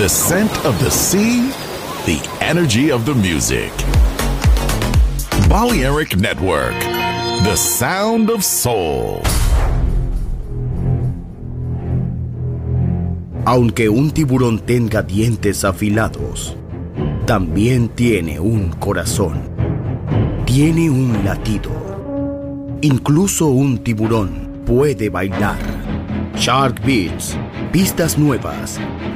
The scent of the sea, the energy of the music. Balearic Network, the sound of soul. Aunque un tiburón tenga dientes afilados, también tiene un corazón. Tiene un latido. Incluso un tiburón puede bailar. Shark Beats, pistas nuevas,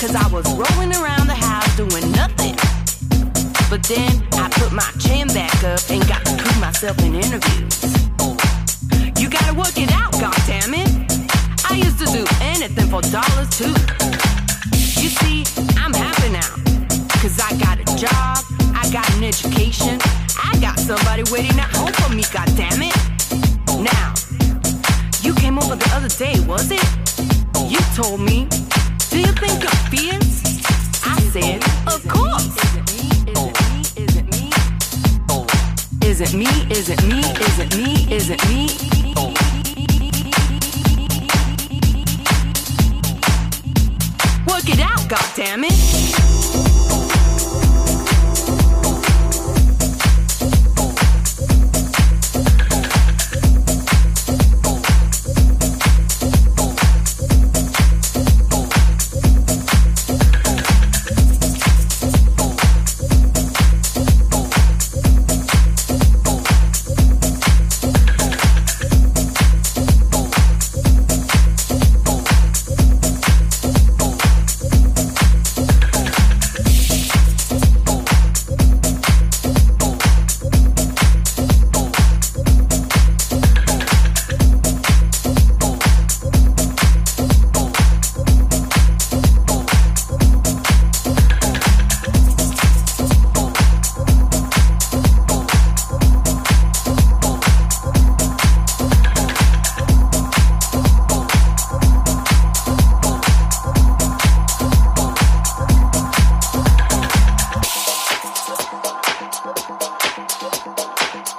Cause I was rolling around the house doing nothing. But then I put my chin back up and got to prove myself in interviews. You gotta work it out, goddammit. I used to do anything for dollars too. You see, I'm happy now. Cause I got a job, I got an education, I got somebody waiting at home for me, goddammit. Now, you came over the other day, was it? You told me Work it out, goddammit.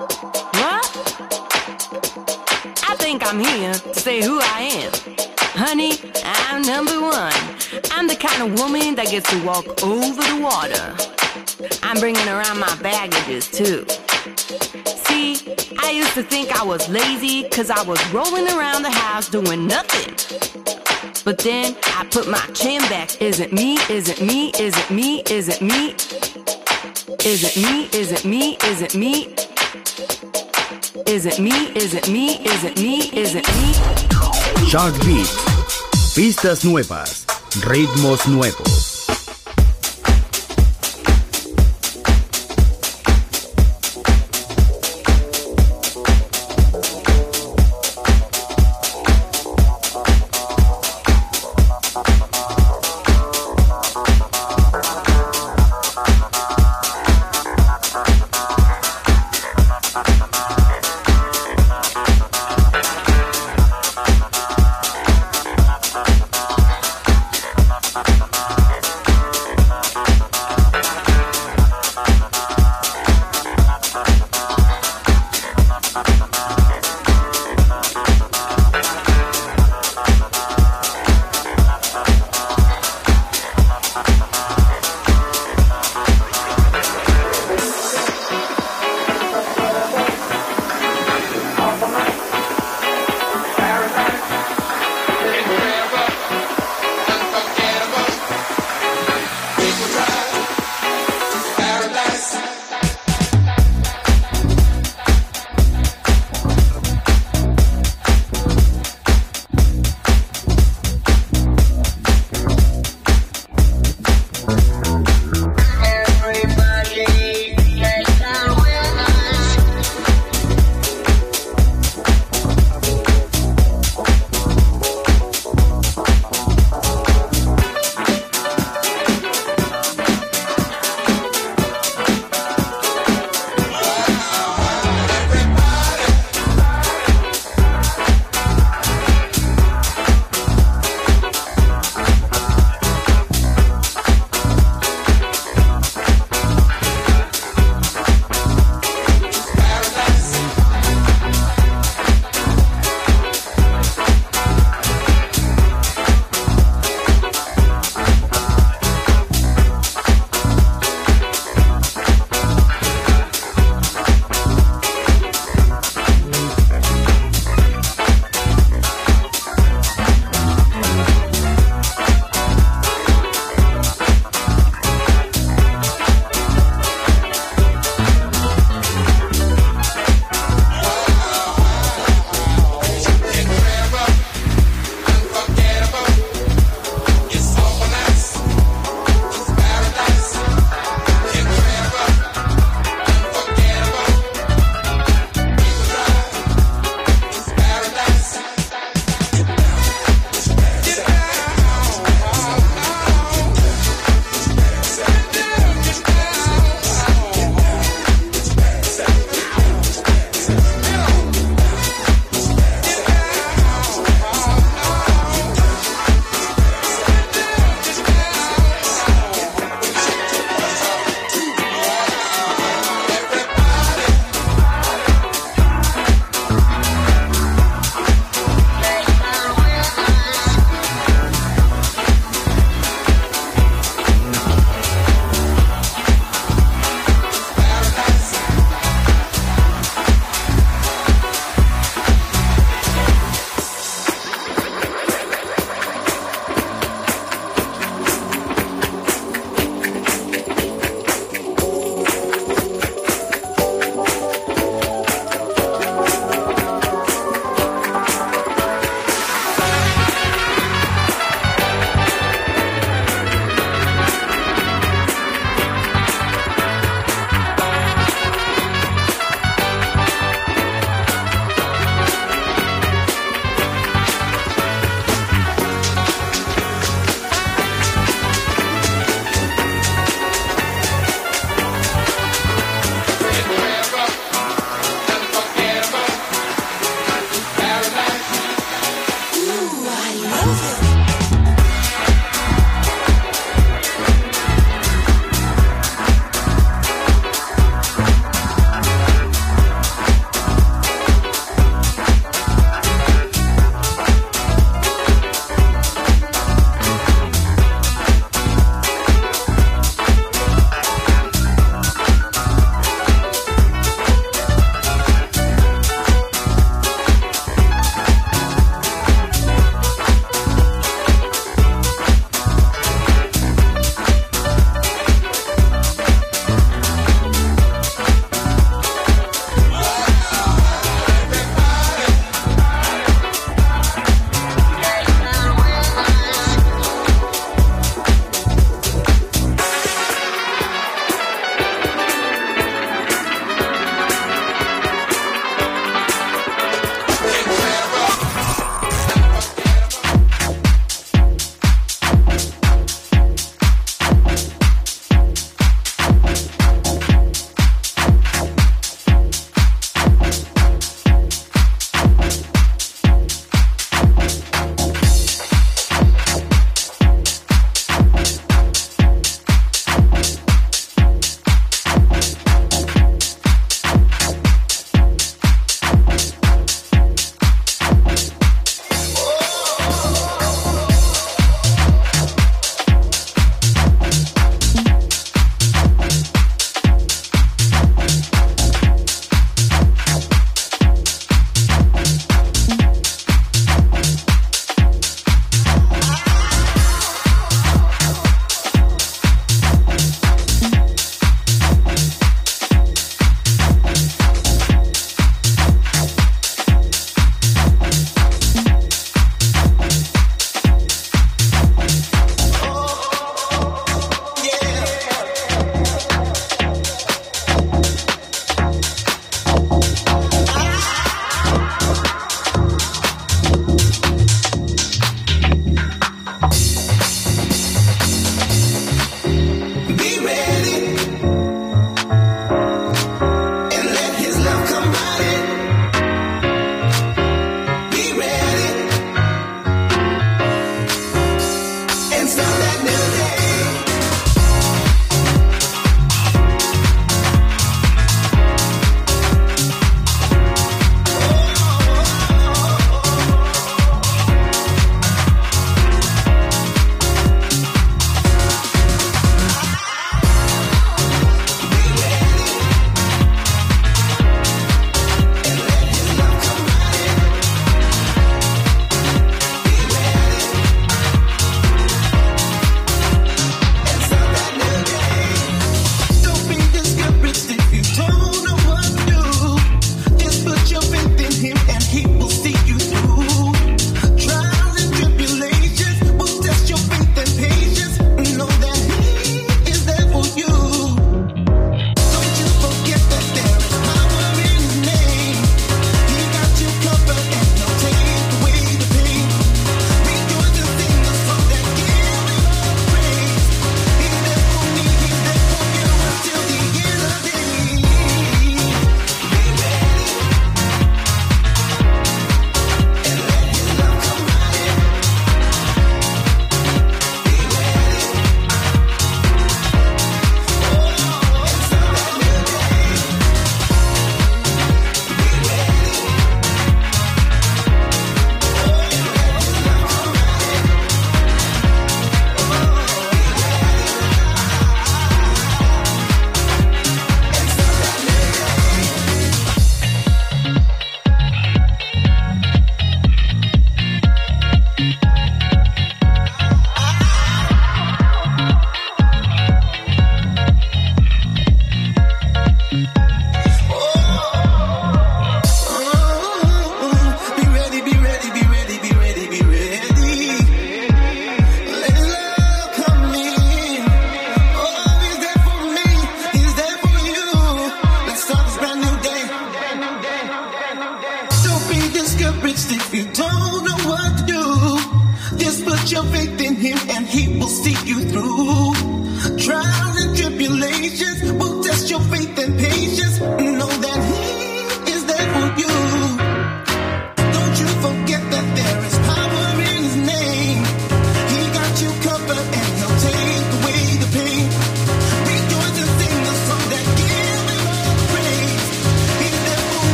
What? I think I'm here to say who I am. Honey, I'm number one. I'm the kind of woman that gets to walk over the water. I'm bringing around my baggages too. See, I used to think I was lazy because I was rolling around the house doing nothing. But then I put my chin back. Is it me? Is it me? Is it me? Is it me? Is it me? Is it me? Is it me? Is it me? Is it me? Is it me? Is it me? Shark Beat. Pistas nuevas, ritmos nuevos.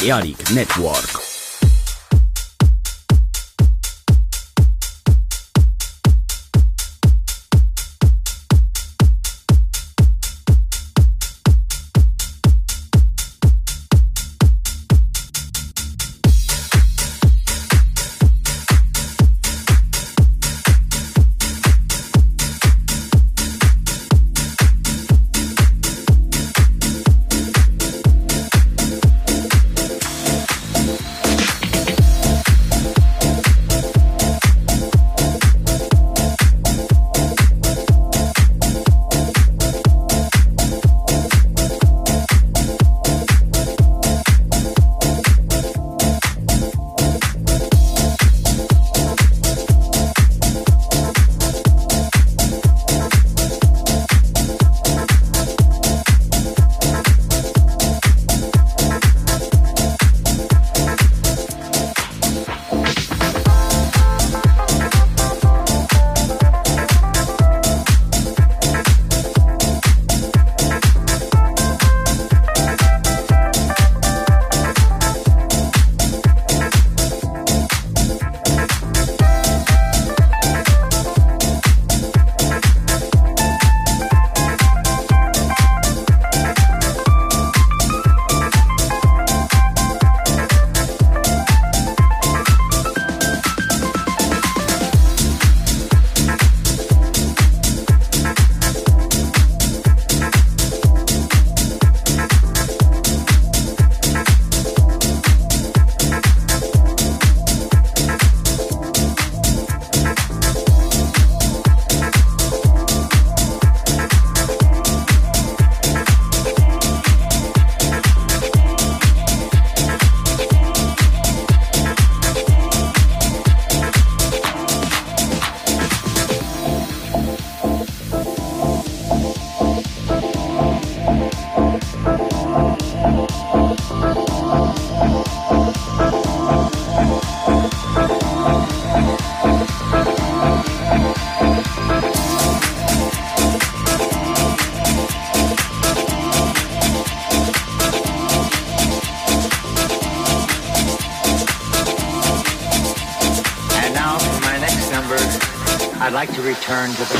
Chaotic Network. Return to the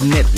Balearic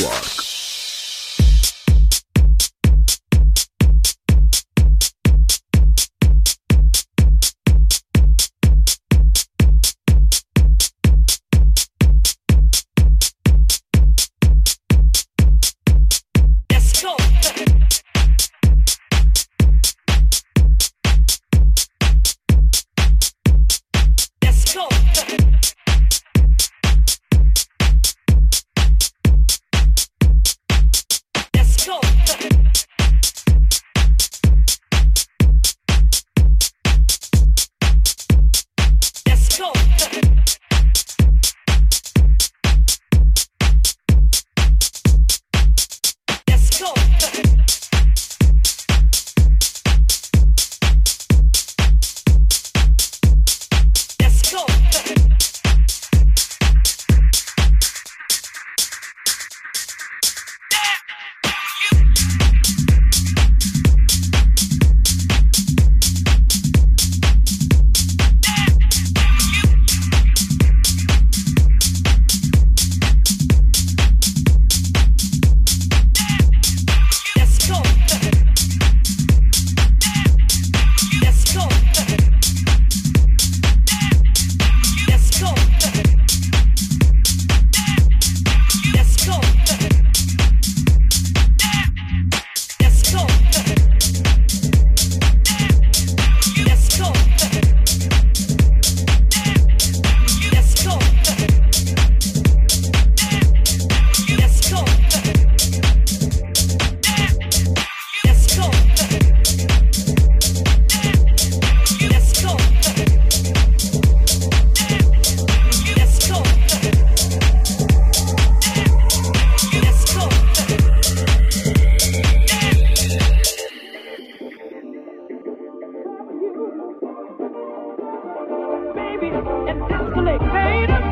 baby, and display pain.